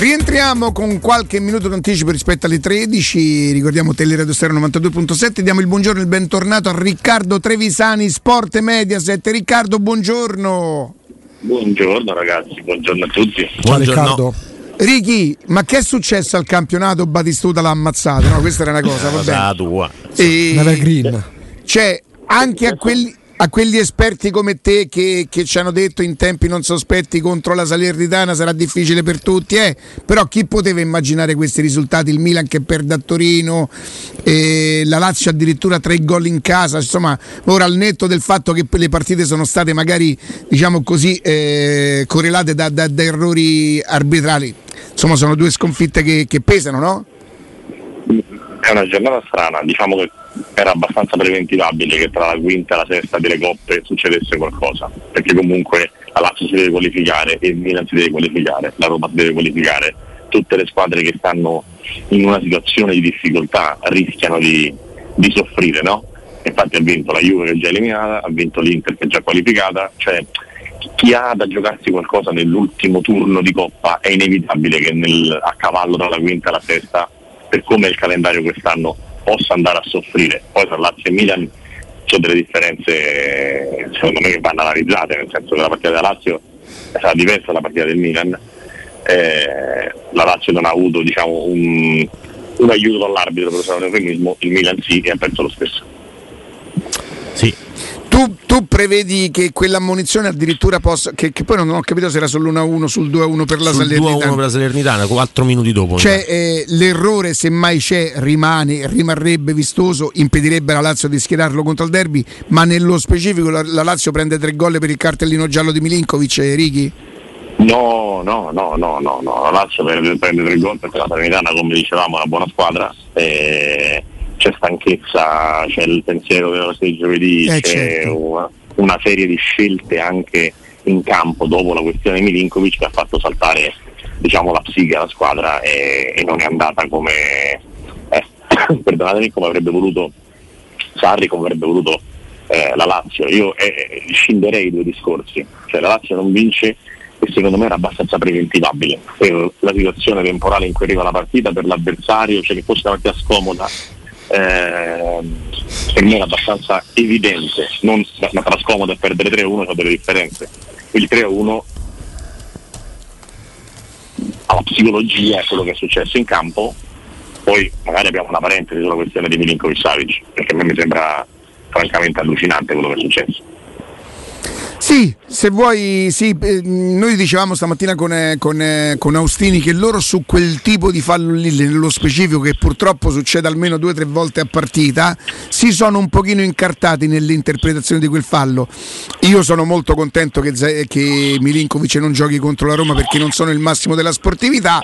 Rientriamo con qualche minuto d'anticipo rispetto alle 13. Ricordiamo Teleradio Stereo 92.7. Diamo il buongiorno e il bentornato a Riccardo Trevisani, Sport e Mediaset. Riccardo, buongiorno. Buongiorno ragazzi, buongiorno a tutti. Ciao Riccardo. Ricky, ma che è successo al campionato? Batistuta l'ha ammazzato, no? Questa era una cosa, va bene. tua. E- Una green. Cioè, anche a quelli, a quegli esperti come te che, che ci hanno detto in tempi non sospetti contro la Salernitana sarà difficile per tutti, eh? però chi poteva immaginare questi risultati? Il Milan che perde a Torino, eh, la Lazio addirittura tre gol in casa, insomma, ora al netto del fatto che le partite sono state magari, diciamo così, eh, correlate da, da- da errori arbitrali, insomma sono due sconfitte che, che pesano, no? È una giornata strana, diciamo che era abbastanza preventivabile che tra la quinta e la sesta delle coppe succedesse qualcosa, perché comunque la Lazio si deve qualificare il Milan si deve qualificare, la Roma si deve qualificare, tutte le squadre che stanno in una situazione di difficoltà rischiano di, di soffrire, no? Infatti ha vinto la Juve che è già eliminata, ha vinto l'Inter che è già qualificata, cioè chi ha da giocarsi qualcosa nell'ultimo turno di coppa è inevitabile che nel- a cavallo tra la quinta e la sesta, per come è il calendario quest'anno, possa andare a soffrire. Poi tra Lazio e Milan c'è delle differenze secondo me che vanno analizzate, nel senso che la partita della Lazio sarà diversa dalla partita del Milan. Eh, la Lazio non ha avuto diciamo, un, un aiuto dall'arbitro per usare un eufemismo, il Milan sì e ha perso lo stesso. Sì. Tu, tu prevedi che quell'ammonizione addirittura possa. Che, che poi non ho capito se era sul 1-1 sul 2-1 per la Sul 2-1 Salernitana. per la Salernitana, 4 minuti dopo. Cioè, eh, l'errore, se mai c'è, rimane, rimarrebbe vistoso, impedirebbe alla Lazio di schierarlo contro il derby. Ma nello specifico la, la Lazio prende tre gol per il cartellino giallo di Milinkovic e Righi? No, no, no, no, no, no. la Lazio prende, prende tre gol perché la Salernitana, come dicevamo, è una buona squadra. eh, c'è stanchezza, c'è il pensiero della di giovedì, Eh, c'è certo. una, una serie di scelte anche in campo dopo la questione Milinkovic che ha fatto saltare diciamo, la psiche alla squadra e, e non è andata come eh, perdonatemi come avrebbe voluto Sarri, come avrebbe voluto eh, la Lazio. Io eh, eh, scinderei i due discorsi, cioè la Lazio non vince e secondo me era abbastanza preventivabile per la situazione temporale in cui arriva la partita, per l'avversario, cioè che fosse una partita scomoda, per me era abbastanza evidente, non, ma tra scomodo perdere 3-1 sono delle differenze. Il 3-1 alla psicologia è quello che è successo in campo, poi magari abbiamo una parentesi sulla questione di Milinkovic Savic, perché a me mi sembra francamente allucinante quello che è successo. Sì, se vuoi, sì, eh, noi dicevamo stamattina con, eh, con, eh, con Austini che loro su quel tipo di fallo lì, nello specifico, che purtroppo succede almeno due o tre volte a partita, si sono un pochino incartati nell'interpretazione di quel fallo. Io sono molto contento che, che Milinkovic non giochi contro la Roma perché non sono il massimo della sportività.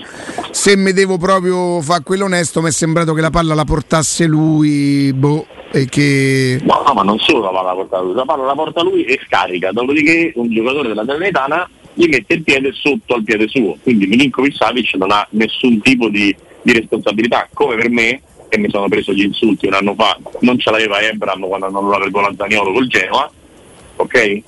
Se mi devo proprio fare quello onesto, mi è sembrato che la palla la portasse lui, boh, e che... No, no, ma non solo la palla la porta lui, la palla la porta lui e scarica, dopodiché un giocatore della Salernitana gli mette il piede sotto al piede suo, quindi Milinkovic Savic non ha nessun tipo di, di responsabilità, come per me, che mi sono preso gli insulti un anno fa, non ce l'aveva Ebram quando non aveva il gol a Zaniolo col Genoa, ok?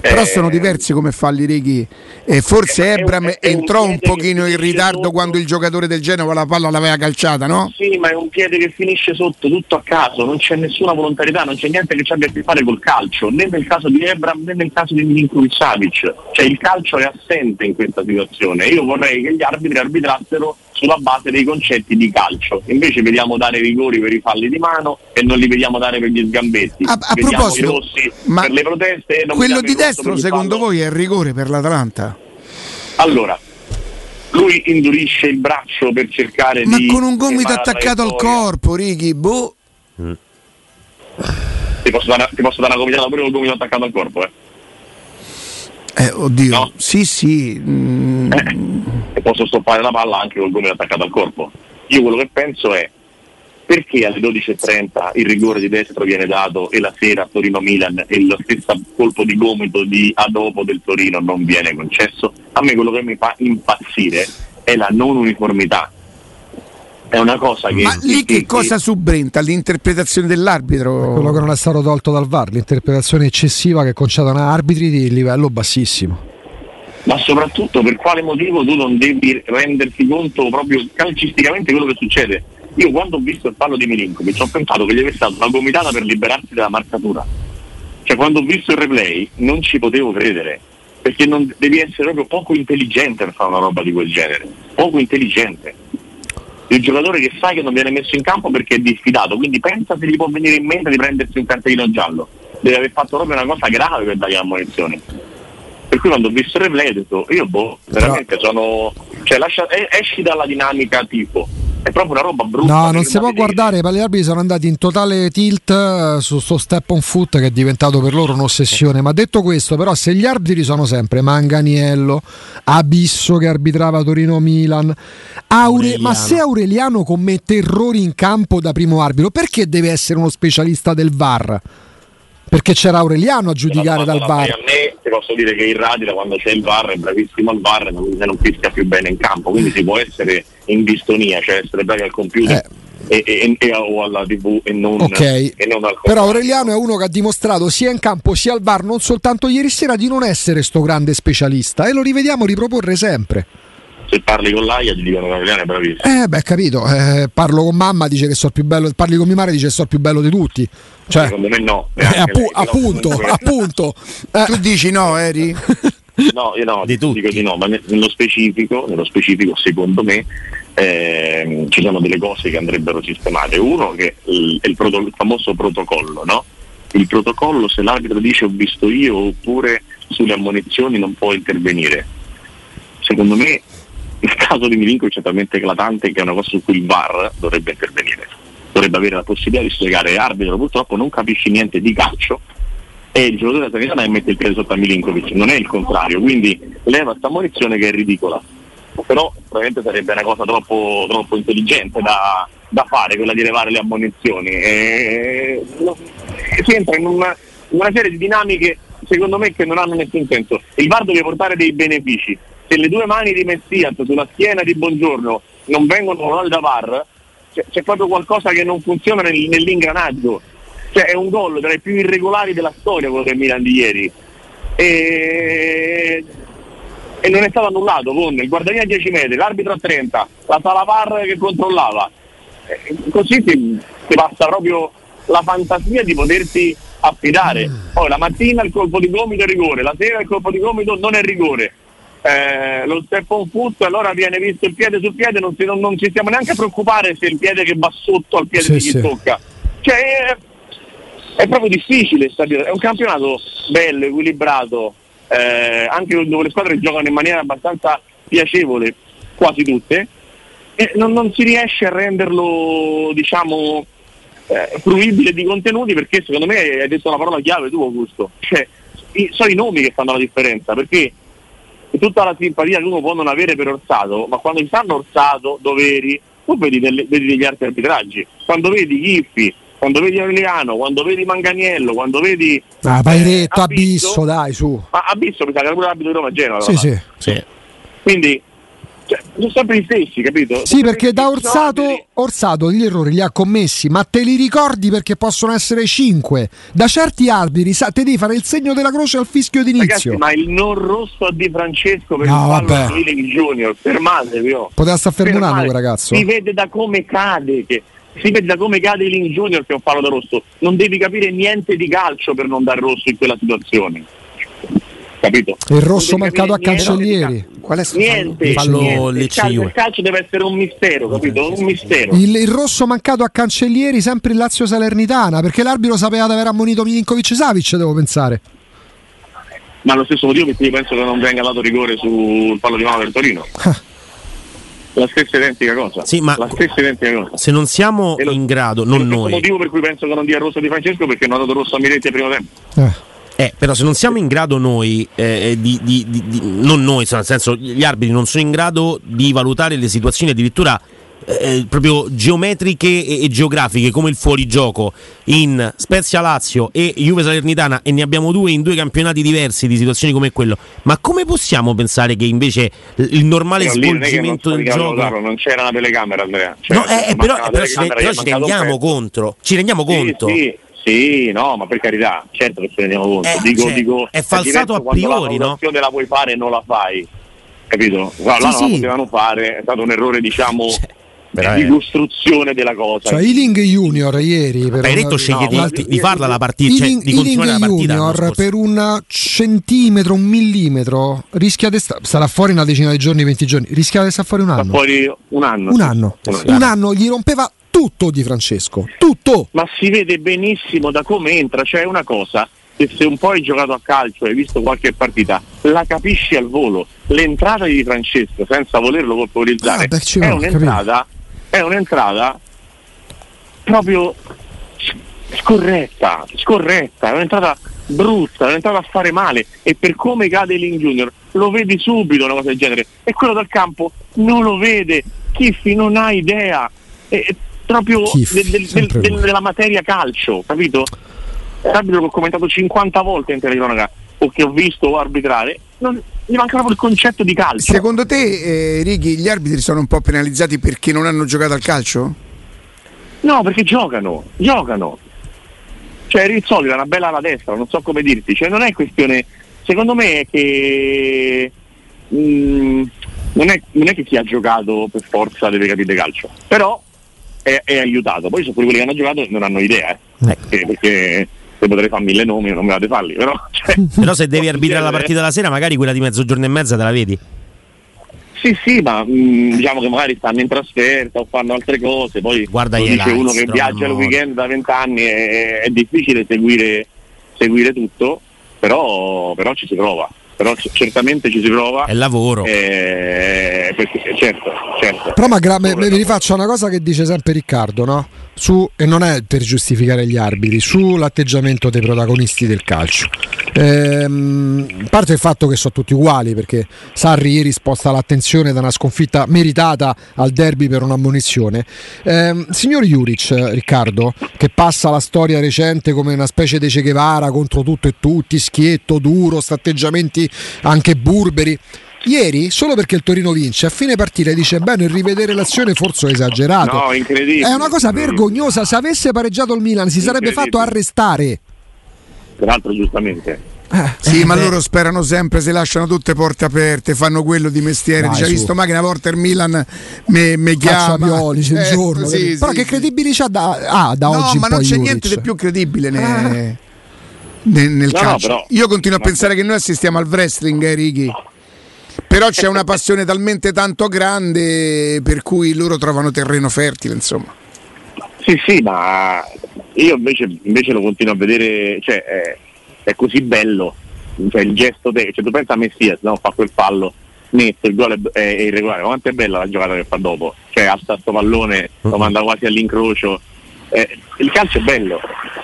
Però Eh, sono diversi come falli Righi. E forse Eh, un- Ebram un entrò un che pochino in ritardo sotto. quando il giocatore del Genova la palla l'aveva calciata, no? Sì, ma è un piede che finisce sotto tutto a caso, non c'è nessuna volontarietà, non c'è niente che ci abbia a che fare col calcio, né nel caso di Ebram né nel caso di Milinkovic Savic. Cioè il calcio è assente in questa situazione. Io vorrei che gli arbitri arbitrassero sulla base dei concetti di calcio. Invece vediamo dare rigori per i falli di mano e non li vediamo dare per gli sgambetti. A, a vediamo proposito, i rossi ma per le proteste e non quello vediamo di rosso destro il secondo fallo. voi è rigore per l'Atalanta? Allora, lui indurisce il braccio per cercare Ma di con un gomito attaccato al corpo, Righi, boh. Ti posso dare, ti posso dare una gomitata pure con il gomito attaccato al corpo, eh. Eh, oddio, No. sì, sì. mm, E posso stoppare la palla anche col gomito attaccato al corpo. Io quello che penso è perché alle 12.30 il rigore di destro viene dato e la sera a Torino-Milan e lo stesso colpo di gomito di a dopo del Torino non viene concesso? A me quello che mi fa impazzire è la non uniformità. È una cosa che... Ma lì che che- cosa subentra? L'interpretazione dell'arbitro? Quello che non è stato tolto dal VAR, l'interpretazione eccessiva che concedono a arbitri di livello bassissimo. ma soprattutto per quale motivo tu non devi renderti conto proprio calcisticamente quello che succede. Io quando ho visto il fallo di Milinkovic ho pensato che gli avesse dato una gomitata per liberarsi dalla marcatura. Cioè quando ho visto il replay non ci potevo credere, perché non, devi essere proprio poco intelligente per fare una roba di quel genere, poco intelligente. Il giocatore che sai che non viene messo in campo perché è diffidato, quindi pensa se gli può venire in mente di prendersi un cartellino giallo. Deve aver fatto proprio una cosa grave per dargli la munizione. Per cui quando ho visto il replay ho detto, io boh, veramente Però... sono... Cioè lascia, esci dalla dinamica tipo è proprio una roba brutta. No, non si può guardare, i arbitri sono andati in totale tilt eh, su sto step on foot che è diventato per loro un'ossessione. Ma detto questo, però, se gli arbitri sono sempre Manganiello, Abisso che arbitrava Torino-Milan, Aure... ma se Aureliano commette errori in campo da primo arbitro, perché deve essere uno specialista del VAR? Perché c'era Aureliano a giudicare dal VAR. A me ti posso dire che il radio quando c'è il VAR è bravissimo al VAR, se non fischia più bene in campo, quindi si può essere in distonia, cioè essere bravi al computer. Eh. E, e, e, o alla tv e non, okay. e non al però Aureliano è uno che ha dimostrato sia in campo sia al VAR non soltanto ieri sera di non essere sto grande specialista e lo rivediamo riproporre sempre se parli con l'AIA ti dicono che è bravissimo. Eh, beh, capito. Eh, parlo con mamma, dice che sono più bello. Parli con mia madre, dice che sono più bello di tutti. Cioè, Secondo me no. Eh, appu- lei, appunto, appunto. Eh. Tu dici no, Eri? No, io no, di dico di no, ma nello specifico, nello specifico secondo me eh, ci sono delle cose che andrebbero sistemate. Uno che il, il, proto- il famoso protocollo, no? Il protocollo se l'arbitro dice ho visto io oppure sulle ammonizioni non può intervenire. Secondo me il caso di Milinkovic è talmente eclatante che è una cosa su cui il VAR dovrebbe intervenire. Dovrebbe avere la possibilità di spiegare arbitro purtroppo non capisci niente di calcio e il giocatore della Salernitana mette il piede sotto a Milinkovic, non è il contrario, quindi leva questa munizione che è ridicola. Però probabilmente sarebbe una cosa troppo, troppo intelligente da, da, fare, quella di levare le ammonizioni. E, no, si entra in una, una serie di dinamiche secondo me che non hanno nessun senso. Il VAR deve portare dei benefici, se le due mani di Messias sulla schiena di Buongiorno non vengono gol da VAR, c'è, c'è, proprio qualcosa che non funziona nel, nell'ingranaggio. Cioè è un gol tra i più irregolari della storia quello del Milan di ieri. E, e non è stato annullato con il guardarini a 10 metri, l'arbitro a 30, la sala VAR che controllava. E così ti, ti passa proprio la fantasia di potersi affidare. Poi la mattina il colpo di gomito è rigore, la sera il colpo di gomito non è rigore eh, lo step on foot, allora viene visto il piede sul piede, non, si, non, non ci stiamo neanche a preoccupare se il piede che va sotto al piede sì, di chi sì. tocca. Cioè, è, è, proprio difficile stabilire. È un campionato bello, equilibrato, eh, anche dove le squadre giocano in maniera abbastanza piacevole, quasi tutte, e non, non si riesce a renderlo, diciamo, eh, fruibile di contenuti perché secondo me hai detto la parola chiave tu Augusto. Cioè, i, sono i nomi che fanno la differenza, perché tutta la simpatia che uno può non avere per Orsato, ma quando ci stanno Orsato, Doveri, tu vedi, delle, vedi degli altri arbitraggi. Quando vedi Ghiffi, quando vedi Aureliano, quando vedi Manganiello, quando vedi. Ah, Pairetto, eh, Abisso, Abisso, dai, su. Ma Abisso mi sa che era pure l'arbitro di Roma Genova. Sì, sì, sì. Quindi cioè, sono sempre gli stessi, capito? Sì, perché da Orsato, Orsato gli errori li ha commessi, ma te li ricordi perché possono essere cinque. Da certi arbitri, sa, te devi fare il segno della croce al fischio d'inizio. Ragazzi, ma il non rosso a Di Francesco per no, il fallo di Junior, fermatevi. Oh. Poteva stare anno quel ragazzo. Si vede da come cade che si vede da come cade Link Junior che è un fallo da rosso. Non devi capire niente di calcio per non dar rosso in quella situazione capito? Il rosso marcato a Cancellieri. Qual è niente, fallo niente. Il, calcio, il calcio deve essere un mistero, capito? Un mistero. Il, il rosso mancato a Cancellieri sempre il Lazio Salernitana, perché l'arbitro sapeva di aver ammonito Milinkovic Savic, devo pensare. Ma lo stesso motivo per cui penso che non venga dato rigore sul fallo di mano del Torino. la stessa identica cosa. Sì, ma la stessa identica cosa. Se non siamo lo, in grado, non noi. È il motivo per cui penso che non dia rosso di Francesco perché non ha dato rosso a Miretti al primo tempo. Eh. Eh, però se non siamo in grado noi, eh, di, di, di, non noi, nel senso gli arbitri non sono in grado di valutare le situazioni addirittura eh, proprio geometriche e, e, geografiche come il fuorigioco in Spezia Lazio e Juve Salernitana e ne abbiamo due in due campionati diversi di situazioni come quello. Ma come possiamo pensare che invece il normale no, svolgimento del gioco Carlo, non c'era una telecamera Andrea. No, eh, però, però, ci, però ci rendiamo contro. Ci rendiamo sì, conto. sì sì, no, ma per carità, certo che ce ne rendiamo conto. Eh, dico, cioè, dico, è falsato a priori, quando no? la la puoi fare e non la fai. Capito? Guarda, là Sì, non la sì. potevano fare, è stato un errore, diciamo, Cioè, di veramente. costruzione della cosa. Cioè, Ealing Junior ieri per Hai una- detto scegli no, di, di farla la partita, cioè Ealing, di la l'anno Junior per un centimetro, un millimetro rischia di sta- sarà fuori una decina di giorni, 20 giorni, rischia di stare fuori un Sta anno. fuori un anno. Un sì. anno, Un un anno gli rompeva tutto di Francesco, tutto. Ma si vede benissimo da come entra, cioè è una cosa che se un po' hai giocato a calcio e hai visto qualche partita, la capisci al volo. L'entrata di Francesco, senza volerlo colpevolizzare, Ah, beh, è un'entrata, è un'entrata proprio scorretta, scorretta, è un'entrata brutta, è un'entrata a fare male. E per come cade Lin Junior lo vedi subito una cosa del genere. E quello dal campo non lo vede, Chiffi non ha idea, è proprio del- del- del- della materia calcio, capito? Arbitro che ho commentato 50 volte in telecronaca o che ho visto arbitrare, non, gli manca proprio il concetto di calcio. Secondo te, eh, Righi, gli arbitri sono un po' penalizzati perché non hanno giocato al calcio? No, perché giocano, giocano. Cioè Rizzoli ha una bella alla destra, non so come dirti, cioè non è questione, secondo me è che mm, non, è, non è che chi ha giocato per forza deve capire calcio, però è, è aiutato, poi sono pure quelli che hanno giocato e non hanno idea, eh. perché, perché se potrei fare mille nomi non me la farli, però cioè, Però se devi arbitrare la succedere. partita la sera, magari quella di mezzogiorno e mezza te la vedi. Sì, sì, ma mh, diciamo che magari stanno in trasferta o fanno altre cose, poi Guarda dice highlights, uno che viaggia il weekend da vent'anni è, è difficile seguire, seguire tutto, però, però ci si prova, però c- certamente ci si prova. È lavoro. eh, perché- certo, certo. Però ma gra- me- me- vi rifaccio una cosa che dice sempre Riccardo, no? Su, e non è per giustificare gli arbitri, sull'atteggiamento dei protagonisti del calcio. Ehm, parte il fatto che sono tutti uguali, perché Sarri ieri sposta l'attenzione da una sconfitta meritata al derby per un'ammonizione. Ehm, signor Juric, Riccardo, che passa la storia recente come una specie di Che Guevara contro tutto e tutti, schietto, duro, atteggiamenti anche burberi. Ieri, solo perché il Torino vince, a fine partita dice: Bene, rivedere l'azione forse ho esagerato. No, incredibile. È una cosa vergognosa. Se avesse pareggiato il Milan, si sarebbe fatto arrestare. Tra l'altro giustamente. Sì, Eh, ma beh. loro sperano sempre, se lasciano tutte porte aperte, fanno quello di mestiere. Dai, Dice, hai su. visto mai che una volta il Milan me, me chiama? Pioli, c'è il Eh, giorno. sì? Però sì, che sì. credibilità da, ha da No, oggi in ma non poi c'è Juric? niente di più credibile ne- Ah. ne- nel No, no, calcio. però- Io continuo a pensare che noi assistiamo al wrestling, eh, Righi. Però c'è una passione talmente tanto grande per cui loro trovano terreno fertile, insomma. Sì, sì, ma io invece, invece lo continuo a vedere, cioè è, è così bello, cioè il gesto, te, cioè tu pensa a Messias, no? fa quel fallo, netto, il gol è, è- è irregolare, ma quanto è bella la giocata che fa dopo, cioè alza sto pallone, lo manda quasi all'incrocio, Eh, il calcio è bello,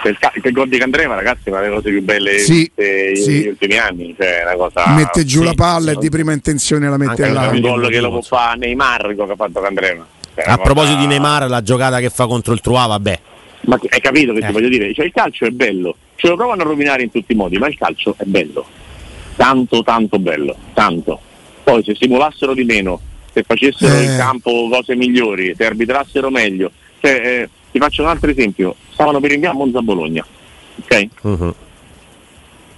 il, ca- il gol di Candreva ragazzi è una delle cose più belle Sì, viste sì. negli ultimi anni, cioè cosa... mette giù sì, la palla sì. e di prima intenzione la mette là. un gol che lo può fare Neymar che ha fatto Candreva. Cioè, A proposito cosa- di Neymar, la giocata che fa contro il Trua, vabbè. Ma hai capito che Eh. ti voglio dire? Cioè il calcio è bello, ce lo provano a rovinare in tutti i modi, ma il calcio è bello. Tanto, tanto bello, tanto. Poi se simulassero di meno, se facessero Eh. in campo cose migliori, se arbitrassero meglio. Cioè, eh, ti faccio un altro esempio, stavano per inviare a Monza Bologna. Ok? Mhm.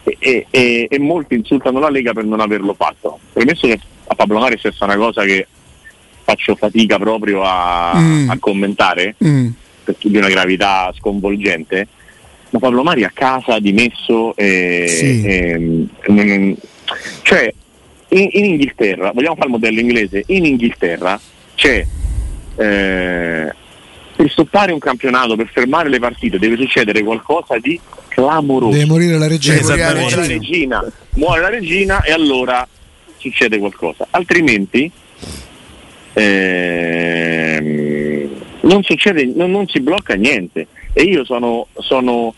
E, e- e- e molti insultano la Lega per non averlo fatto. Premesso che a Pablo Mari è stessa una cosa che faccio fatica proprio a, Mm. a commentare, Mm. perché di una gravità sconvolgente, ma Pablo Mari a casa dimesso e, Sì. e- mm, cioè in, in Inghilterra, vogliamo fare il modello inglese, in Inghilterra c'è eh, per stoppare un campionato, per fermare le partite deve succedere qualcosa di clamoroso. Deve morire la regina. Deve morire la muore la regina. regina, muore la regina e allora succede qualcosa, altrimenti ehm, non succede, non, non si blocca niente. E io sono, sono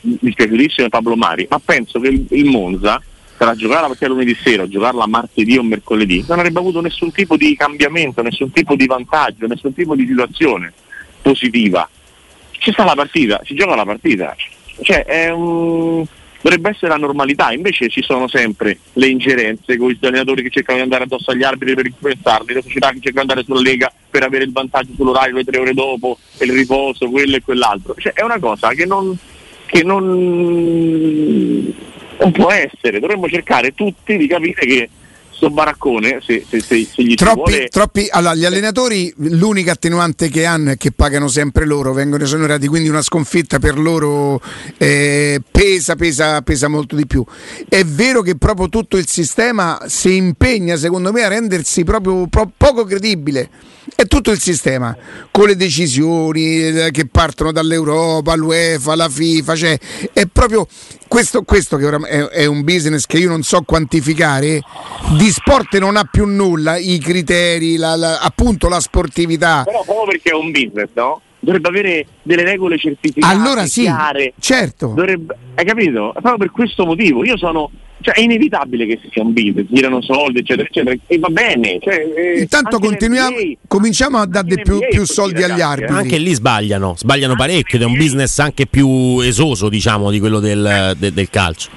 dispiaciutissimo di Pablo Mari, ma penso che il, il Monza tra giocare la partita lunedì sera o giocarla martedì o mercoledì non avrebbe avuto nessun tipo di cambiamento, nessun tipo di vantaggio, nessun tipo di situazione positiva. Ci sta la partita, si gioca la partita. Cioè, un- dovrebbe essere la normalità, invece ci sono sempre le ingerenze con gli allenatori che cercano di andare addosso agli arbitri per influenzarli, le società che cercano di andare sulla Lega per avere il vantaggio sull'orario le tre ore dopo, il riposo, quello e quell'altro. Cioè, è una cosa che non, che non, non può essere, dovremmo cercare tutti di capire che sto baraccone, se, se, se, se gli troppi, vuole... troppi, allora, gli allenatori l'unica attenuante che hanno è che pagano sempre loro, vengono esonerati, quindi una sconfitta per loro eh, pesa, pesa, pesa molto di più. È vero che proprio tutto il sistema si impegna, secondo me, a rendersi proprio pro- poco credibile. È tutto il sistema, con le decisioni eh, che partono dall'Europa, l'UEFA, la FIFA, cioè è proprio questo, questo che ora è, è, un business che io non so quantificare, di sport non ha più nulla, i criteri, la, la, appunto la sportività. Però proprio perché è un business, no? Dovrebbe avere delle regole certificate. Allora sì, chiare. certo. Dovrebbe, hai capito? Proprio per questo motivo. Io sono cioè, è inevitabile che sia un business, girano soldi, eccetera, eccetera, e va bene. Cioè, eh, Intanto continuiamo, cominciamo a dare più, più, soldi ragazzi, agli eh. arbitri. Anche lì sbagliano, sbagliano parecchio, ed è un business anche più esoso, diciamo, di quello del, de, del calcio.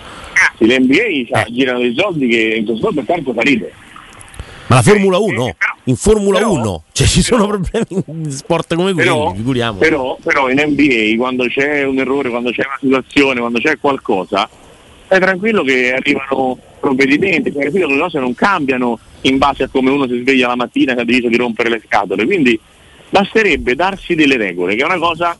Sì, l'NBA cioè, eh. girano dei soldi che in questo momento tanto fa ridere. Ma la Formula 1, in Formula però, 1, cioè ci sono però, problemi in sport come quelli, figuriamo. Però, però in NBA quando c'è un errore, quando c'è una situazione, quando c'è qualcosa, stai tranquillo che arrivano provvedimenti, stai tranquillo che le cose non cambiano in base a come uno si sveglia la mattina e ha deciso di rompere le scatole. Quindi basterebbe darsi delle regole, che è una cosa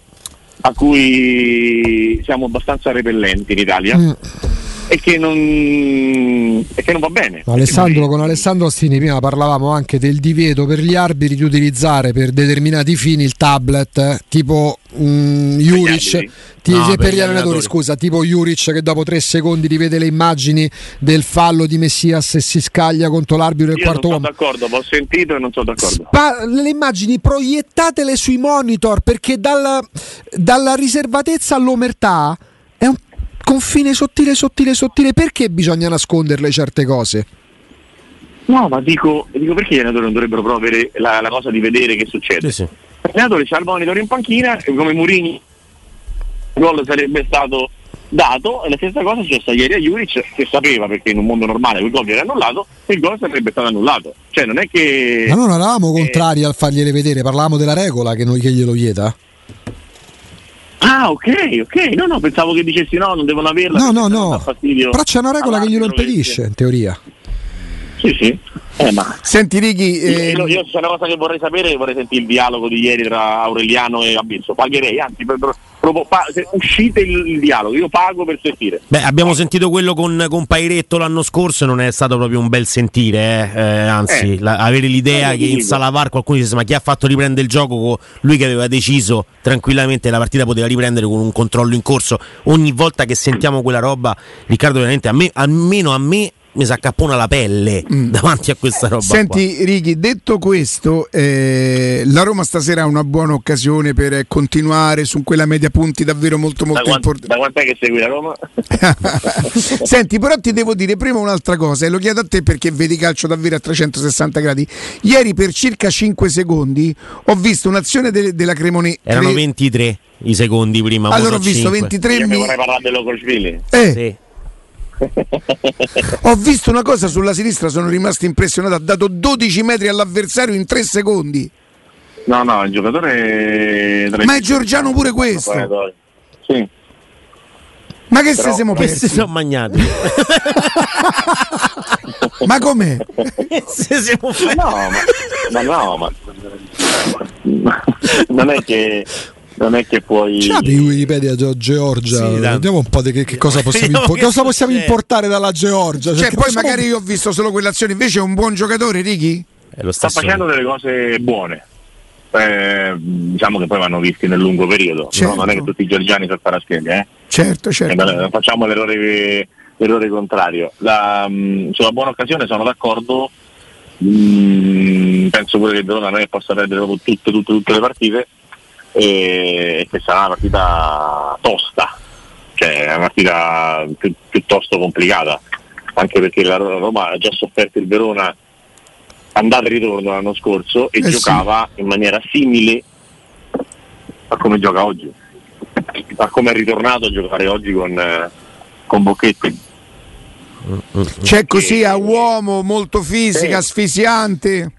a cui siamo abbastanza repellenti in Italia. Mm e che non, e che non va bene. Alessandro, con Alessandro Ostini prima parlavamo anche del divieto per gli arbitri di utilizzare per determinati fini il tablet, eh, tipo um, Juric, ti, no, per, per, gli allenatori, allenatori, scusa, tipo Juric che dopo tre secondi rivede le immagini del fallo di Messias e si scaglia contro l'arbitro del Io quarto uomo. Non sono d'accordo, ho sentito e non sono d'accordo. Spa- le immagini proiettatele sui monitor perché dalla, dalla riservatezza all'omertà confine sottile, sottile, sottile, perché bisogna nasconderle certe cose? No, ma dico, dico perché gli allenatori non dovrebbero proprio avere la, la, cosa di vedere che succede. Sì, sì. L'allenatore c'ha il monitor in panchina e come Murini il gol sarebbe stato dato e la stessa cosa è successa ieri a Juric che sapeva perché in un mondo normale quel gol viene annullato e il gol sarebbe stato annullato. Cioè non è che... Ma non eravamo eh, contrari al fargliele vedere, parlavamo della regola che, noi, che glielo vieta. Ah, ok, ok. No, no, pensavo che dicessi no, non devono averla. No, no, no. Però c'è una regola che glielo impedisce, in teoria. Sì, sì. Eh, ma... Senti Righi, eh... io, io, c'è una cosa che vorrei sapere, vorrei sentire il dialogo di ieri tra Aureliano e Abisso. Pagherei, anzi, per, per, per, pa, uscite il, il, dialogo, io pago per sentire. Beh, abbiamo sentito quello con, con Pairetto l'anno scorso e non è stato proprio un bel sentire, eh? Eh, anzi, eh. La, avere l'idea che in sala VAR qualcuno dice ma chi ha fatto riprendere il gioco, lui che aveva deciso tranquillamente la partita poteva riprendere con un controllo in corso. Ogni volta che sentiamo quella roba, Riccardo, veramente a me, almeno a me mi si accappona la pelle mm. davanti a questa roba. Senti, qua. Righi, detto questo, eh, la Roma stasera ha una buona occasione per continuare su quella media punti davvero molto molto importante. Da quant'è che segui la Roma? Senti, però ti devo dire prima un'altra cosa e lo chiedo a te perché vedi calcio davvero a 360 gradi. Ieri per circa 5 secondi ho visto un'azione de- della Cremonese. Erano 23 i secondi prima. Allora ho visto 5. 23 Io mi vorrei parlare dell'Ocosvili. Eh. Sì. Ho visto una cosa sulla sinistra, sono rimasto impressionato. Ha dato 12 metri all'avversario in 3 secondi. No, no, il giocatore. Ma è Giorgiano pure questo. Sì. Ma che Però, se siamo persi? Si sono magnati. ma com'è? se siamo no, ma, ma no, ma non è che non è che puoi. C'è di Wikipedia Georgia. Sì, Vediamo un po' di che, che cosa possiamo, impo- cosa possiamo importare dalla Georgia. Cioè, poi possiamo... magari io ho visto solo quell'azione, invece è un buon giocatore, Ricky? Sta facendo delle cose buone. Eh, diciamo che poi vanno visti nel lungo periodo. Certo. No? Non è che tutti i georgiani sono paraschelli, eh? Certo, certo. Eh, facciamo l'errore, l'errore contrario. La, mh, sulla buona occasione sono d'accordo. Mh, penso pure che Verona non è che possa perdere proprio tutte, tutte, tutte le partite e che sarà una partita tosta, cioè una partita pi- piuttosto complicata, anche perché la Roma ha già sofferto il Verona andata e ritorno l'anno scorso e eh giocava sì. in maniera simile a come gioca oggi, a come è ritornato a giocare oggi con, con Bocchetti. C'è così a uomo molto fisica, sì. asfissiante.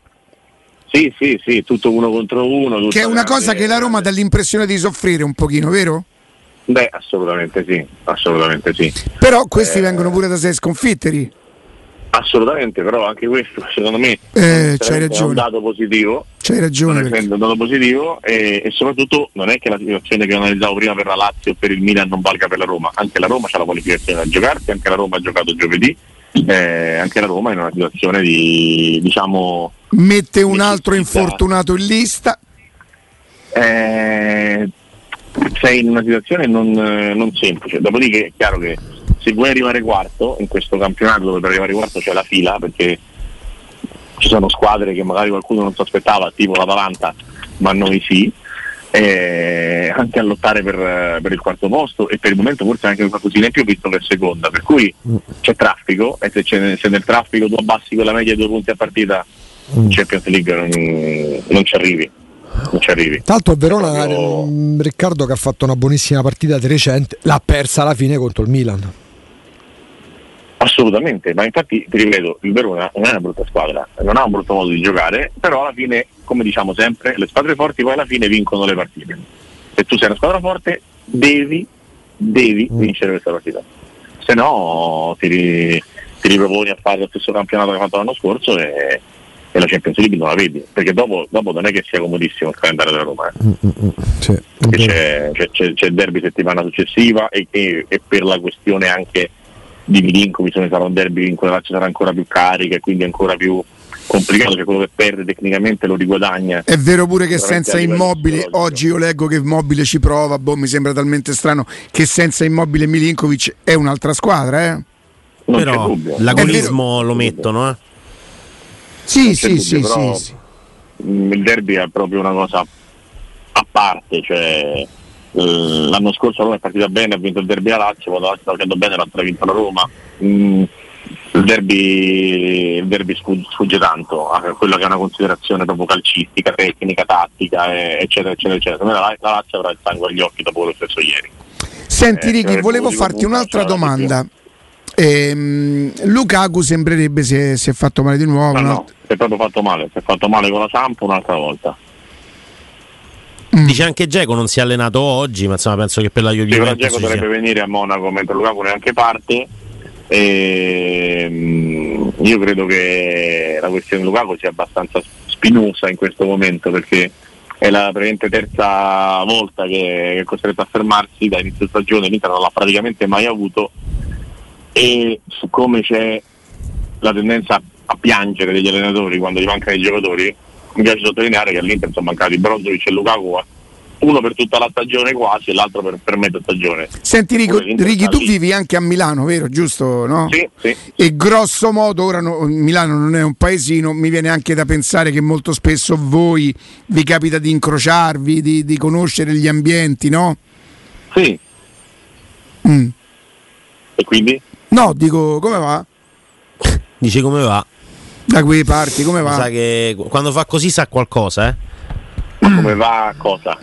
Sì, sì, sì, tutto uno contro uno. Che è una cosa che la Roma dà l'impressione di soffrire un pochino, vero? Beh, assolutamente sì, assolutamente sì. Però questi eh, vengono pure da sei sconfitteri. Assolutamente, però anche questo secondo me eh, c'hai ragione. è un dato positivo. C'hai ragione. È un dato positivo e, e, soprattutto non è che la situazione che analizzavo prima per la Lazio o per il Milan non valga per la Roma, anche la Roma c'ha la qualificazione da giocarsi, anche la Roma ha giocato giovedì, eh, anche la Roma è in una situazione di diciamo mette un altro infortunato in lista. Eh, sei in una situazione non, non semplice, dopodiché è chiaro che se vuoi arrivare quarto in questo campionato dove per arrivare quarto c'è la fila perché ci sono squadre che magari qualcuno non si aspettava, tipo l'Atalanta, ma noi sì, eh, anche a lottare per, per, il quarto posto e per il momento forse anche qualcosina in più visto per seconda, per cui c'è traffico e se, se nel traffico tu abbassi quella media di due punti a partita in Champions League non, non ci arrivi non ci arrivi. L'altro il Verona, Proprio... Mm, Riccardo che ha fatto una buonissima partita di recente, l'ha persa alla fine contro il Milan. Assolutamente, ma infatti ti ripeto, il Verona non è una brutta squadra, non ha un brutto modo di giocare, però alla fine, come diciamo sempre, le squadre forti poi alla fine vincono le partite. Se tu sei una squadra forte, devi, devi mm. vincere questa partita. Se no ti, ti riproponi a fare lo stesso campionato che hai fatto l'anno scorso e, e la Champions League non la vedi, perché dopo, dopo, non è che sia comodissimo il calendario della Roma. Eh. Mm, mm, mm. C'è, c'è, c'è, c'è, il derby settimana successiva e, e, e per la questione anche di Milinkovic ne sarà un derby in cui la Lazio sarà ancora più carica e quindi ancora più complicato, cioè quello che perde tecnicamente lo riguadagna. È vero pure che senza immobile, oggi io leggo che immobile ci prova, boh, mi sembra talmente strano che senza immobile Milinkovic è un'altra squadra, eh? Non Però l'agonismo lo mettono, eh? Sì, sì, sì, sì, sì. Il derby è proprio una cosa a parte, cioè eh, l'anno scorso Roma è partita bene, ha vinto il derby a Lazio, quando la Lazio sta facendo bene l'altra ha vinto la Roma. Mm, il derby, il derby sfugge tanto a quella che è una considerazione proprio calcistica, tecnica, tattica, eccetera, eccetera, eccetera. La, la Lazio avrà il sangue agli occhi dopo lo stesso ieri. Senti eh, Ricky, cioè, volevo farti un'altra domanda. Ehm, Lukaku sembrerebbe è, si è, fatto male di nuovo. No, no, si è proprio fatto male, si è fatto male con la Sampo un'altra volta. Mm. Dice anche Geco non si è allenato oggi, ma insomma penso che per la Juventus. Geco dovrebbe venire a Monaco mentre Lukaku neanche parte. E, um, io credo che la questione Lukaku sia abbastanza spinosa in questo momento perché è la terza volta che è costretto a fermarsi da inizio stagione, l'Inter non l'ha praticamente mai avuto e su come c'è la tendenza a piangere degli allenatori quando gli mancano i giocatori, mi piace sottolineare che all'Inter sono mancati Brozovic e Lukaku uno per tutta la stagione quasi e l'altro per, per metà stagione. Senti Rico, Ricky, tu vivi anche a Milano, vero? Giusto? No? Sì, sì. E grosso modo, ora no, Milano non è un paesino, mi viene anche da pensare che molto spesso voi vi capita di incrociarvi, di, di conoscere gli ambienti, no? Sì. Mm. E quindi? No, dico, come va? Dice come va? Da quei parti, come va? Sa che quando fa così sa qualcosa, eh? come va cosa?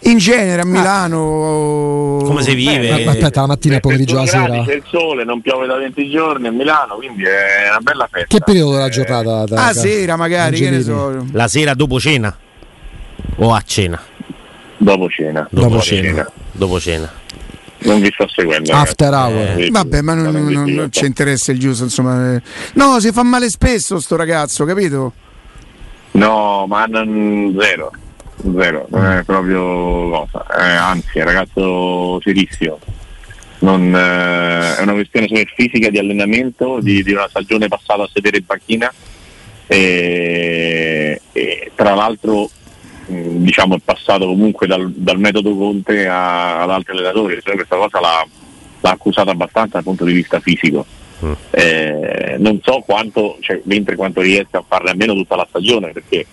In genere a Milano come si vive? Ma, aspetta, la mattina e pomeriggio la sera. C'è il sole, non piove da 20 giorni a Milano, quindi è una bella festa. Che periodo della giornata? Da, ah, sera magari, che ne so. La sera dopo cena o a cena? Dopo cena. Dopo, dopo cena. cena. Dopo cena non vi sto seguendo. After hour. Eh, Vabbè, ma non, non, non, ci interessa il giusto, insomma. No, si fa male spesso sto ragazzo, capito? No, ma non, zero. Zero, non è proprio cosa. Eh, anzi, è un ragazzo serissimo. Non, eh, è una questione solo fisica di allenamento, di, di, una stagione passata a sedere in panchina e, e tra l'altro diciamo, è passato comunque dal, dal metodo Conte a, ad altri allenatori, cioè questa cosa l'ha, l'ha, accusata abbastanza dal punto di vista fisico. Mm. Eh, non so quanto, cioè, mentre quanto riesca a farne almeno tutta la stagione, perché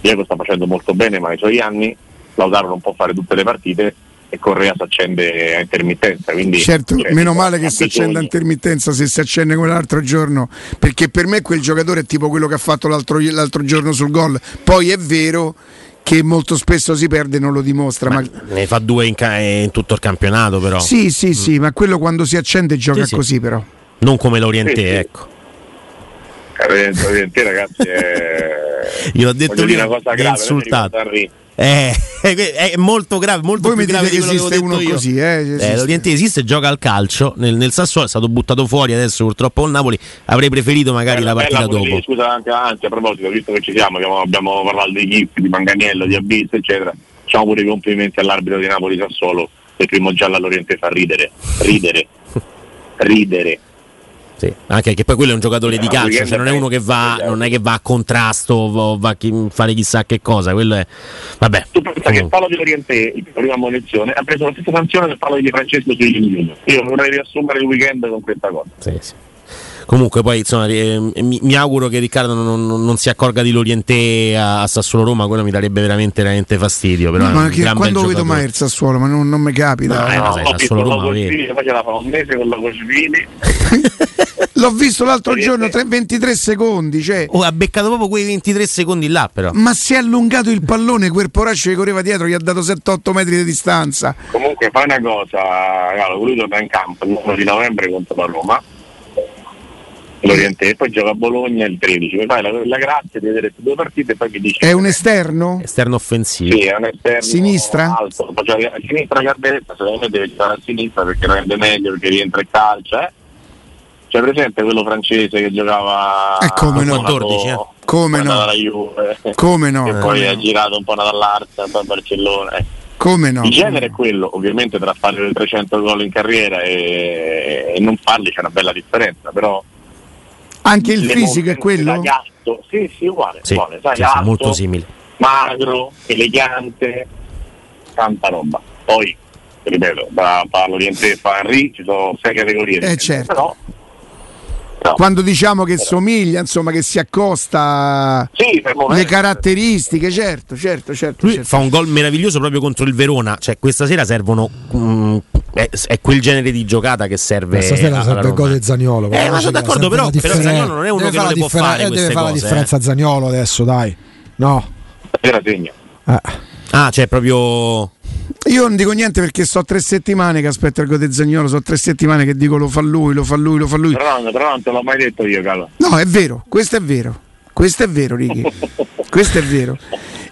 Diego sta facendo molto bene, ma ai suoi anni Lautaro non può fare tutte le partite e Correa si accende a intermittenza. Quindi, certo, cioè, meno male che si accende a intermittenza se si accende come l'altro giorno, perché per me quel giocatore è tipo quello che ha fatto l'altro, l'altro giorno sul gol. Poi è vero che molto spesso si perde non lo dimostra. Ma ma... Ne fa due in, ca- in, tutto il campionato però. Sì, sì, mm. sì, ma quello quando si accende gioca sì, così però. Non come l'Oriente, sì, ecco. L'Oriente ragazzi è... Io ho detto prima, una cosa grave, insultato. è, è, molto grave, molto Voi più grave di quello esiste uno io. così, eh? eh L'Oriente esiste, gioca al calcio nel, nel, Sassuolo, è stato buttato fuori adesso purtroppo il Napoli. Avrei preferito magari bella, la partita dopo. Lì, scusa anche, anche, a proposito, visto che ci siamo, che abbiamo parlato di Gippi, di Manganiello, di Abiz, eccetera. Facciamo pure i complimenti all'arbitro di Napoli Sassuolo, il primo giallo all'Oriente fa ridere, ridere, ridere. Sì, anche che poi quello è un giocatore di calcio, cioè non è uno che va, non è che va a contrasto o va a fare chissà che cosa, quello è. Vabbè. Tu pensa che il palo di Oriente, la prima munizione, ha preso la stessa sanzione del palo di Francesco sui. Io vorrei riassumere il weekend con questa cosa. Sì, sì. Comunque poi insomma, eh, mi, mi, auguro che Riccardo non, non, non, si accorga di Lorientè a, a, Sassuolo Roma, quello mi darebbe veramente, veramente fastidio. Però no, ma che, quando vedo mai il Sassuolo, ma non, non mi capita. No, eh, no, sai, Sassuolo Roma vedi. Poi ce la fa un mese con la Cosvini. L'ho visto l'altro giorno, 3, 23 secondi. Cioè. Oh, ha beccato proprio quei 23 secondi là, però. Ma si è allungato il pallone, quel poraccio che correva dietro, gli ha dato 7-8 metri di distanza. Comunque, fai una cosa, Carlo, lui torna in campo il 9 di novembre contro la Roma l'Oriente e poi gioca a Bologna il 13 mi fai la, la grazia di vedere queste due partite e poi mi dici è un esterno? esterno offensivo sì è un esterno sinistra? alto cioè, a sinistra Garbetta secondo me deve giocare a sinistra perché rende meglio perché rientra in calcio eh? C'è presente quello francese che giocava eh, come no 14 eh? come no Juve, come no e poi ha girato un po' dall'Arsa poi a Barcellona eh. come no? Il genere è quello, ovviamente tra fare le 300 gol in carriera e, e non farli c'è una bella differenza, però anche il fisico è quello? Gatto. Sì, sì, uguale. Sì, uguale sai, sì, alto, molto simile. Magro, elegante, tanta roba. Poi, ripeto, da, parlo di Ente Henry ci sono sei categorie. Eh certo. Però, No. Quando diciamo che somiglia, insomma, che si accosta sì, le caratteristiche, certo, certo, certo. Lui certo. fa un gol meraviglioso proprio contro il Verona, cioè questa sera servono mm, è, è, quel genere di giocata che serve questa sera serve il gol di Zagnolo. Eh, ma sono d'accordo, però, però Zagnolo non è uno che non le può fare eh, deve fare la differenza eh. Zagnolo adesso, dai. No. Era segno. Eh. Ah, cioè proprio io non dico niente perché so tre settimane che aspetto il gol di Zagnolo, so tre settimane che dico lo fa lui, lo fa lui, lo fa lui. Non te l'ho mai detto io, Carlo. No, è vero, questo è vero. Questo è vero, Ricky. questo è vero.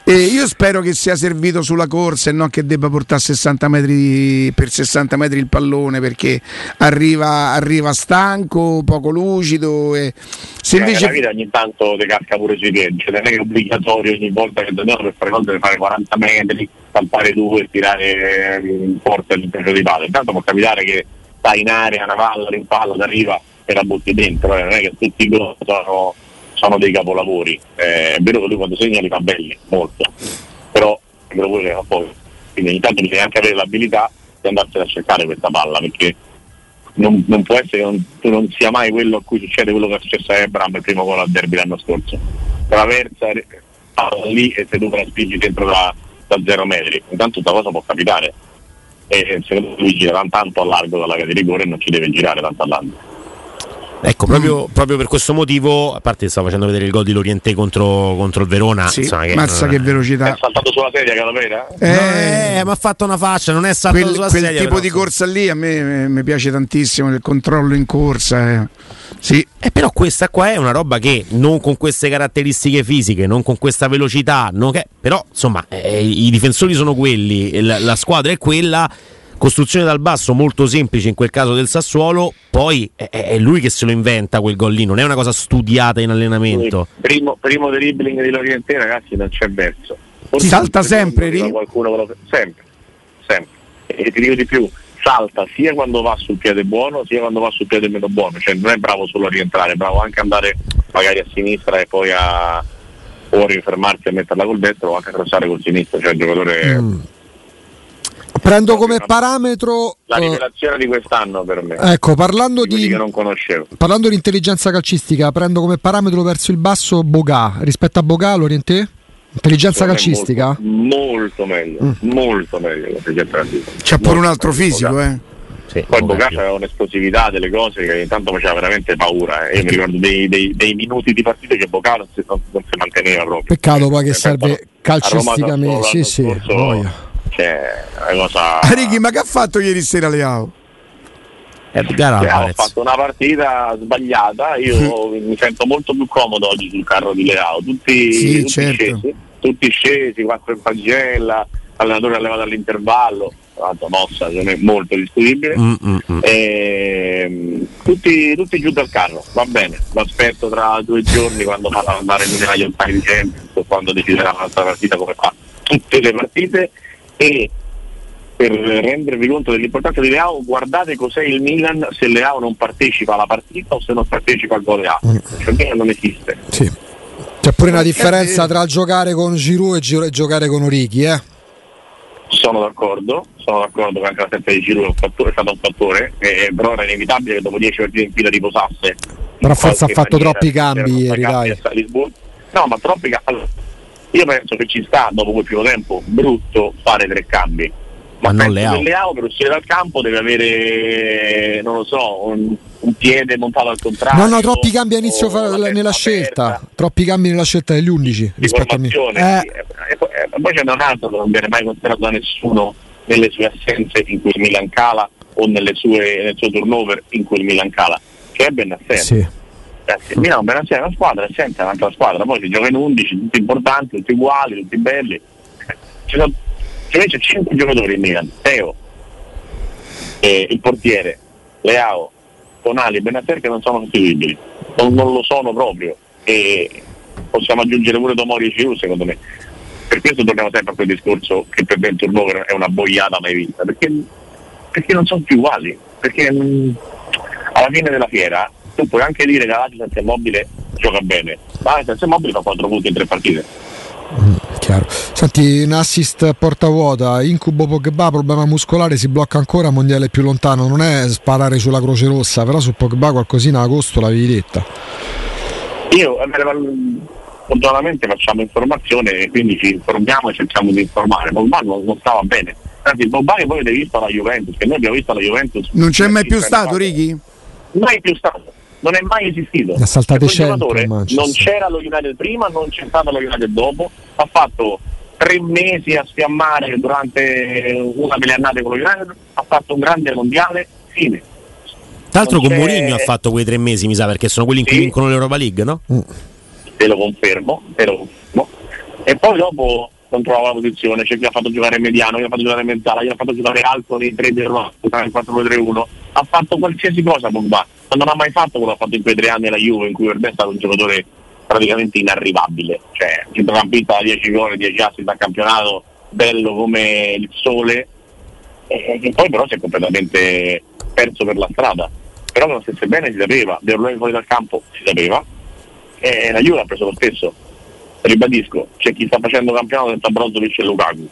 E io spero che sia servito sulla corsa e non che debba portare 60 metri per 60 metri il pallone perché arriva, arriva stanco, poco lucido. E se invece... La vita ogni tanto ti casca pure sui piedi, cioè non è che è obbligatorio ogni volta che dobbiamo per fare gol deve fare 40 metri, saltare due e tirare in porta all'interno di palla. Intanto può capitare che stai in area, una palla, rimpalla, ti arriva e la butti dentro, eh. non è che tutti i gol sono sono dei capolavori. Eh, è vero che lui quando segna li fa belli, molto, però è vero pure che fa poco. Quindi ogni tanto bisogna anche avere l'abilità di andarsene a cercare questa palla, perché non, non può essere che non, tu non sia mai quello a cui succede quello che è successo a Ebram il primo gol al derby l'anno scorso. Traversa lì e se tu la spingi dentro da, da zero metri. Intanto questa cosa può capitare. E secondo lui gira tanto a largo dalla di rigore e non ci deve girare tanto a. Ecco, proprio, mm. proprio, per questo motivo, a parte stavo facendo vedere il gol di Loriente contro, contro il Verona. Sì, insomma, che, mazza che velocità. È saltato sulla sedia, Calavera? Eh, eh, mi ha fatto una faccia, non è saltato quel, sulla quel sedia. Quel tipo però, di corsa lì a me mi piace tantissimo, il controllo in corsa. Eh. Sì. Eh, però questa qua è una roba che non con queste caratteristiche fisiche, non con questa velocità, che, però insomma eh, i difensori sono quelli, la, la squadra è quella costruzione dal basso molto semplice in quel caso del Sassuolo, poi è, è lui che se lo inventa quel gol lì, non è una cosa studiata in allenamento. Primo, primo dribbling di Loriente, ragazzi, non c'è verso. Si salta sempre, ri- qualcuno sempre, sempre. E ti dico di più, salta sia quando va sul piede buono sia quando va sul piede meno buono, cioè non è bravo solo a rientrare, è bravo anche a andare magari a sinistra e poi a o rifermarsi a metterla col destro o anche a crossare col sinistro, cioè il giocatore mm Prendo come parametro la eh, rivelazione uh, di quest'anno per me. Ecco, parlando di, che non conoscevo. Parlando di intelligenza calcistica, prendo come parametro verso il basso Boga. Rispetto a Boga, Lorientè? Intelligenza calcistica? Molto, molto meglio, mm. molto meglio. C'è pure un altro fisico, eh. Sì, Poi Bocaccia aveva un'esplosività delle cose che intanto faceva veramente paura. Eh. Io mi ricordo dei, dei, dei, minuti di partita che Bocà non, non, non si, manteneva proprio. Peccato poi che serve calcisticamente. Sì, sì, scorso, cioè, una cosa. Righi, ma che ha fatto ieri sera Leao? Edgar cioè, ho fatto una partita sbagliata. Io mi sento molto più comodo oggi sul carro di Leao. Tutti, sì, tutti certo. scesi, tutti scesi, quattro in pagella, allenatore allevato all'intervallo, l'altro mossa è molto discutibile, mm, mm, mm. E, tutti, tutti, giù dal carro, va bene, lo aspetto tra due giorni quando farà andare in Italia un paio di o quando deciderà un'altra partita come fa tutte le partite e per rendervi conto dell'importanza di Leao guardate cos'è il Milan se Leao non partecipa alla partita o se non partecipa al gol Leao, cioè Milan non esiste. Sì. C'è pure una differenza tra giocare con Giroud e giocare con Orighi, eh? Sono d'accordo, sono d'accordo che anche la setta di Giroud è, stato un fattore, eh, però era inevitabile che dopo 10 partite in fila riposasse. Però forse ha fatto troppi cambi ieri, dai. No, ma troppi cambi. Io penso che ci sta dopo quel primo tempo brutto fare tre cambi ma, ma non Leao. Leao per uscire dal campo deve avere, non lo so, un, un piede montato al contrario. No, no, troppi cambi a inizio fa, nella scelta, troppi cambi nella scelta degli 11 rispetto a me. Eh. E, poi, e poi c'è un altro che non viene mai considerato da nessuno nelle sue assenze in cui il Milan cala o nelle sue, nel suo turnover in cui il Milan cala, che è Benasser. Sì. Eh, il Milan Benasser è una squadra, è sempre un'altra squadra, poi si gioca in 11, tutti importanti, tutti uguali, tutti belli. Ci sono invece 5 giocatori in Milan, Teo, eh, il portiere, Leao, Tonali e Benater che non sono sostituibili, non, non, lo sono proprio e possiamo aggiungere pure Tomori e Giroud secondo me. Per questo torniamo sempre a quel discorso che per me turnover è una boiata mai vista, perché, perché non sono più uguali, perché mh, mm, alla fine della fiera tu puoi anche dire che l'Atlanta senza immobile gioca bene, ma senza immobile fa 4 punti in 3 partite Mm, chiaro. Senti, un assist porta vuota, incubo Pogba, problema muscolare, si blocca ancora, mondiale più lontano, non è sparare sulla Croce Rossa, però su Pogba qualcosina a agosto l'avevi detta. Io, eh, fortunatamente facciamo informazione e quindi ci informiamo e cerchiamo di informare. Pogba non, non stava bene. Anzi, il Pogba che voi avete visto alla Juventus, che noi abbiamo visto alla Juventus. Non c'è mai più stato, Righi? Mai più stato non è mai esistito. Ha saltato giocatore non c'era lo United prima, non c'è stato lo United dopo, ha fatto tre mesi a sfiammare durante una delle annate con lo United, ha fatto un grande mondiale, fine. Tra l'altro con Mourinho ha fatto quei tre mesi, mi sa, perché sono quelli in cui sì. vincono l'Europa League, no? Mm. Te lo confermo, te lo confermo. E poi dopo non trovava la posizione, c'è chi ha fatto giocare mediano, chi ha fatto giocare mezzala, chi ha fatto giocare alto nei 3 del 4-2-3-1, ha fatto qualsiasi cosa Pogba, non ha mai fatto quello che ha fatto in quei tre anni la Juve in cui per me è stato un giocatore praticamente inarrivabile, cioè centrocampista da 10 gol, 10 assi da campionato, bello come il sole, e, poi però si è completamente perso per la strada. Però non stesse bene si sapeva, dei problemi fuori dal campo si sapeva, e la Juve ha preso lo stesso. Ribadisco, c'è chi sta facendo campionato senza Brozovic e Lukaku,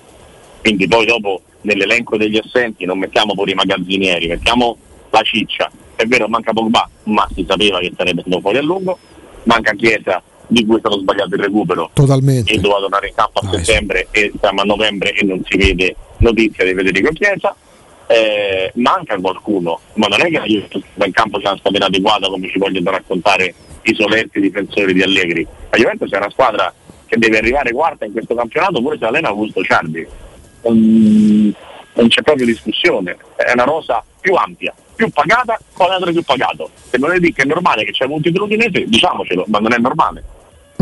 quindi poi dopo nell'elenco degli assenti non mettiamo pure i magazzinieri, mettiamo la ciccia, è vero manca Pogba, ma si sapeva che sarebbe stato fuori a lungo, manca Chiesa di cui è stato sbagliato il recupero Totalmente. e doveva tornare in campo a ah, settembre sì. e siamo a novembre e non si vede notizia di Federico Chiesa eh, manca qualcuno ma non è che la in campo sia una squadra adeguata come ci vogliono raccontare i solerti difensori di Allegri. La Juventus è una squadra che deve arrivare quarta in questo campionato pure se allena Augusto Ciardi. Non, non c'è proprio discussione, è una rosa più ampia, più pagata con l'altro più pagato. Se non è che è normale che c'è un titolo udinese, diciamocelo, ma non è normale.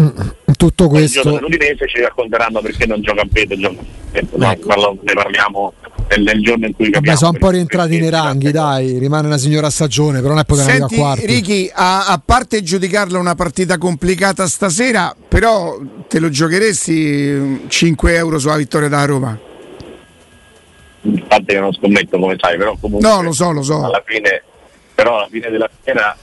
Mm, tutto questo. Il giorno dell'Udinese ci racconteranno perché non gioca a Pete, gioca a. Ecco. ne parliamo nel, giorno in cui capiamo. Vabbè, sono un po' rientrati nei ranghi, dai, rimane una signora stagione, però non è potere arrivare a quarti. Ricky, a, a, parte giudicarla una partita complicata stasera, però te lo giocheresti 5 euro sulla vittoria da Roma? A parte che non scommetto come sai, però comunque No, lo so, lo so. Alla fine però alla fine della fiera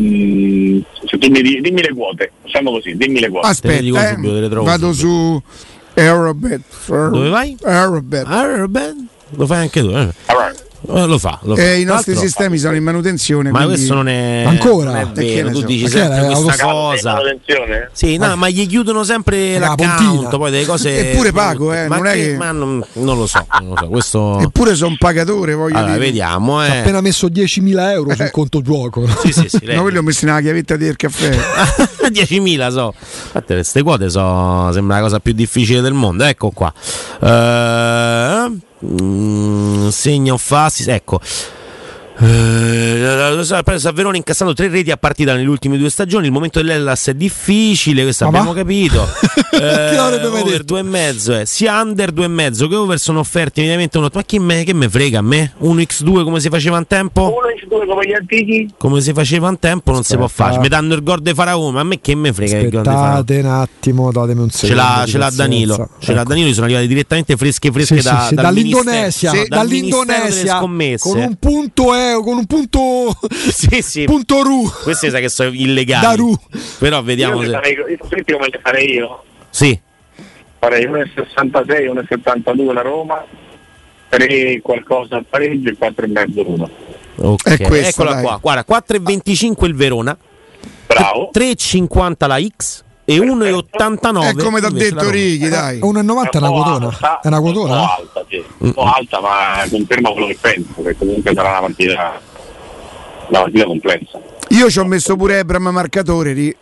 Mm, dimmi, dimmi, le quote, facciamo così, dimmi le quote. Aspetta, eh, subito, vado subito. su Aerobet. Dove vai? Aerobet. Aerobet. Lo fai anche tu, eh? Eh, lo fa, lo fa. Eh, I nostri sistemi sono in manutenzione. Ma quindi... questo non è ancora non è vero. Tu so. dici sempre questa cosa. Sì, no, ma gli chiudono sempre la l'account. Poi delle cose. Eppure pago, eh. Ma, non che, che... ma non, non, lo so. Non lo so. Questo... Eppure sono pagatore. Voglio allora, dire. vediamo. Eh. Ha appena messo 10.000 euro sul conto gioco. Sì, sì, sì. no, quelli ho messo nella chiavetta del caffè. 10.000 so. Infatti, queste quote so, sembra la cosa più difficile del mondo. Ecco qua. Uh, mm, segno fassi ecco Eh, a Verona incassando tre reti a partita nelle ultime due stagioni. Il momento dell'Ellas è difficile, questo Ma abbiamo va? capito. Chi mai over detto? due e mezzo, eh. sia under due e mezzo che over sono offerti immediatamente uno. Ma che me, che me frega a me? 1x2 come si faceva un tempo? Uno e due come gli antichi? Come si faceva un tempo non si può Aspetta. fare. Mi danno il gol de Faraone, ma a me che me frega il gol? Aspettate un attimo, datemi un Ce secondo. l'ha, di ce l'ha pazienza. Danilo, ce l'ha Ecco. Danilo, sono arrivati direttamente fresche fresche Sì, da, sì, dal dall'Indonesia, dal dall'Indonesia scommesse. con un punto eh, con un punto Sì, sì. punto ru Queste sa che sono illegali. da ru. Però vediamo Io se. farei, io senti come le farei io? Sì, Farei 1,66, 1,72 la Roma, 3 qualcosa al pareggio e 4 e mezzo l'uno. ok. È questa, Eccola dai. qua. Guarda, 4,25 il Verona, Bravo. 3,50 la X e 1,89. È come ti ha detto. Righi, dai. 1,90 è una un po' quotona. È una Un po' quotona? alta, sì. Un po' alta, ma conferma quello che penso, che comunque sarà una partita, una partita complessa. Io ci ho messo pure Ebram marcatore. Ri-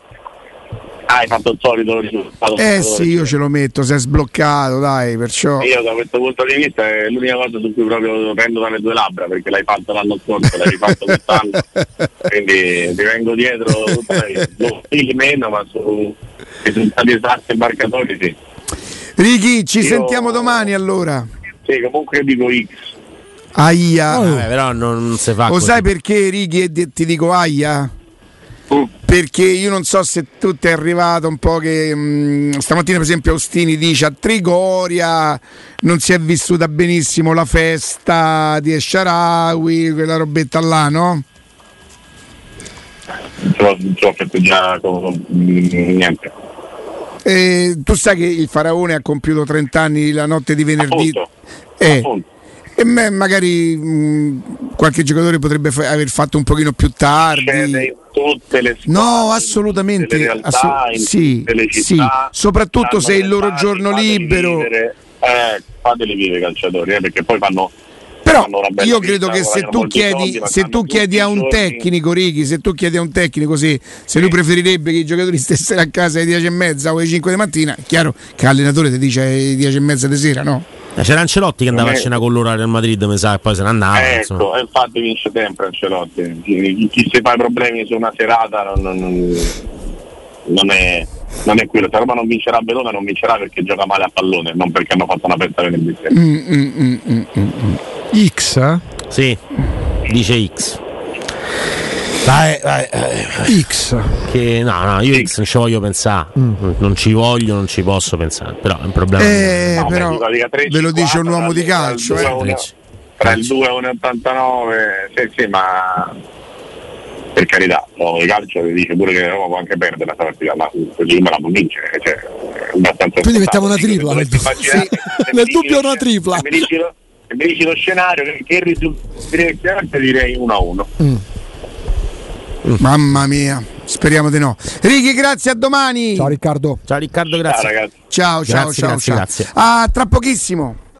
Ah, hai fatto il solito risultato. Eh sì, io ce lo metto, si è sbloccato, dai, perciò. Io da questo punto di vista è l'unica cosa su cui proprio prendo dalle due labbra perché l'hai fatto l'anno scorso, l'hai rifatto quest'anno, quindi ti vengo dietro. Non stili meno, ma su risultati esatti e marcatori sì. Righi, ci Io- sentiamo domani allora. Sì, comunque io dico X. Aia. Oh. Vabbè, però non, non si fa Lo così. sai perché Righi e di- ti dico aia? Mm. Perché io non so se tu ti è arrivato un po' che mh, stamattina per esempio Austini dice a Trigoria non si è vissuta benissimo la festa di Esciarawi, quella robetta là, no? L'ho, ce l'ho festeggiato mm, niente. E tu sai che il faraone ha compiuto 30 anni la notte di venerdì. Appunto. Eh, Appunto. e me- magari mh, qualche giocatore potrebbe fa- aver fatto un pochino più tardi. Squadre, No, assolutamente. realtà, in sì, sì, soprattutto se è il loro giorno libero. vivere. Eh, fateli vivere i calciatori, eh, perché poi fanno Però io credo che se tu chiedi, soldi, se tu chiedi a un tecnico, Righi, se tu chiedi a un tecnico sì, se lui preferirebbe che i giocatori stessero a casa alle 10 e mezza o alle 5 di mattina, è chiaro che l'allenatore ti dice alle 10 e mezza di sera, no? Eh, C'era Ancelotti che andava a cena con loro al Real Madrid, mi sa, e poi se ne andava. insomma. Ecco, e infatti vince sempre Ancelotti. Chi, chi si fa i problemi su una serata non- non- non è, non è quello. Se Roma non vincerà a Verona non vincerà perché gioca male a pallone, non perché hanno fatto una festa venerdì sera. Mm, mm, mm, mm, mm, mm. X, eh? Sì, dice X. Vai, vai, vai. X. Che no, no, io X non ci voglio pensare. Non- Non ci voglio, non ci posso pensare. Però è un problema. Eh, No, però ve lo dice un 3,50 uomo di tra il calcio, due eh. e Tra il 2 e 1,89, sì, sì, ma per carità, no, il calcio ti dice pure che Roma può anche perdere la partita, ma così come la può vincere. Cioè, Quindi mettiamo una tripla nel Sì, nel dubbio una tripla. Se mi dici lo, se mi dici lo scenario, che, risultato direi 1 a 1. Mamma mia, speriamo di no. Righi, grazie a domani. Ciao Riccardo. Ciao Riccardo, grazie. ragazzi. Ciao, ciao, Grazie, ciao, grazie, ciao. grazie. Ah, tra pochissimo.